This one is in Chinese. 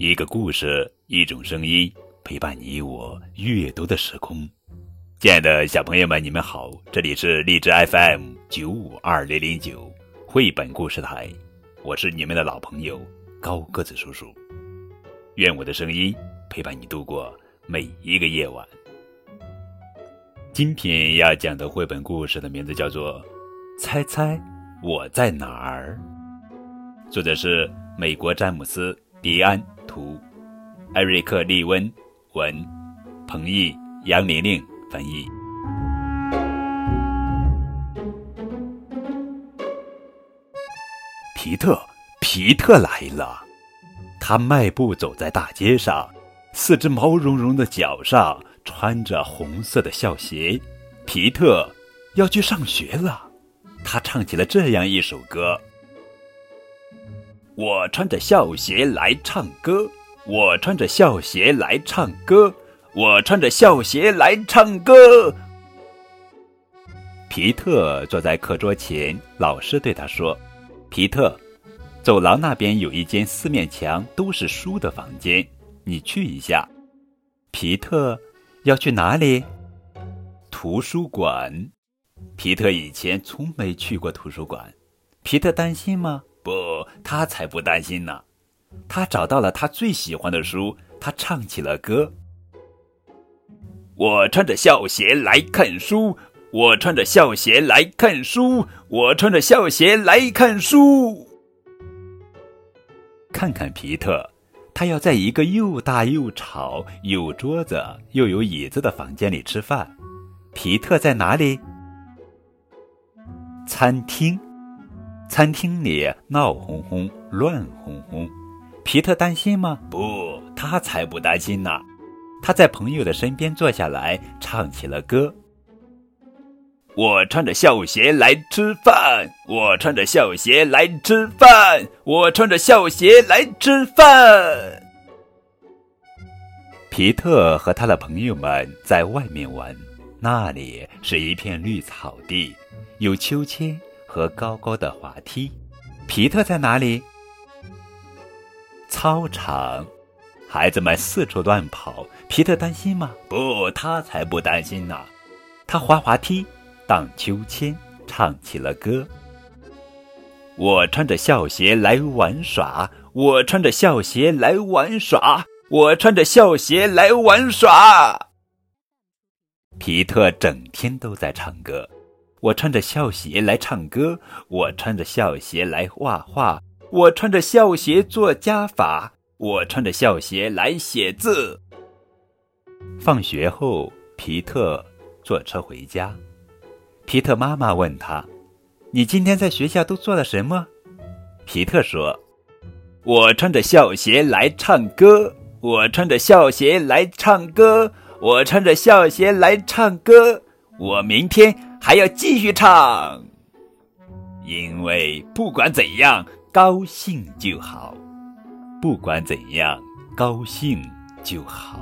一个故事，一种声音，陪伴你我阅读的时空。亲爱的小朋友们，你们好，这里是荔枝 FM 九五二零零九绘本故事台，我是你们的老朋友高个子叔叔。愿我的声音陪伴你度过每一个夜晚。今天要讲的绘本故事的名字叫做《猜猜我在哪儿》，作者是美国詹姆斯·迪安。图，艾瑞克·利温文，彭毅、杨玲玲翻译。皮特，皮特来了。他迈步走在大街上，四只毛茸茸的脚上穿着红色的校鞋。皮特要去上学了。他唱起了这样一首歌。我穿着校鞋来唱歌，我穿着校鞋来唱歌，我穿着校鞋来唱歌。皮特坐在课桌前，老师对他说：“皮特，走廊那边有一间四面墙都是书的房间，你去一下。”皮特要去哪里？图书馆。皮特以前从没去过图书馆，皮特担心吗？不，他才不担心呢。他找到了他最喜欢的书，他唱起了歌。我穿着校鞋来看书，我穿着校鞋来看书，我穿着校鞋来看书。看看皮特，他要在一个又大又吵、有桌子又有椅子的房间里吃饭。皮特在哪里？餐厅。餐厅里闹哄哄、乱哄哄，皮特担心吗？不，他才不担心呢。他在朋友的身边坐下来，唱起了歌。我穿着校鞋来吃饭，我穿着校鞋来吃饭，我穿着校鞋来吃饭。皮特和他的朋友们在外面玩，那里是一片绿草地，有秋千。和高高的滑梯，皮特在哪里？操场，孩子们四处乱跑，皮特担心吗？不，他才不担心呢。他滑滑梯，荡秋千，唱起了歌。我穿着校鞋来玩耍，我穿着校鞋来玩耍，我穿着校鞋来玩耍。皮特整天都在唱歌。我穿着校鞋来唱歌，我穿着校鞋来画画，我穿着校鞋做加法，我穿着校鞋来写字。放学后，皮特坐车回家。皮特妈妈问他：“你今天在学校都做了什么？”皮特说：“我穿着校鞋来唱歌，我穿着校鞋来唱歌，我穿着校鞋来唱歌。我明天。”还要继续唱，因为不管怎样，高兴就好。不管怎样，高兴就好。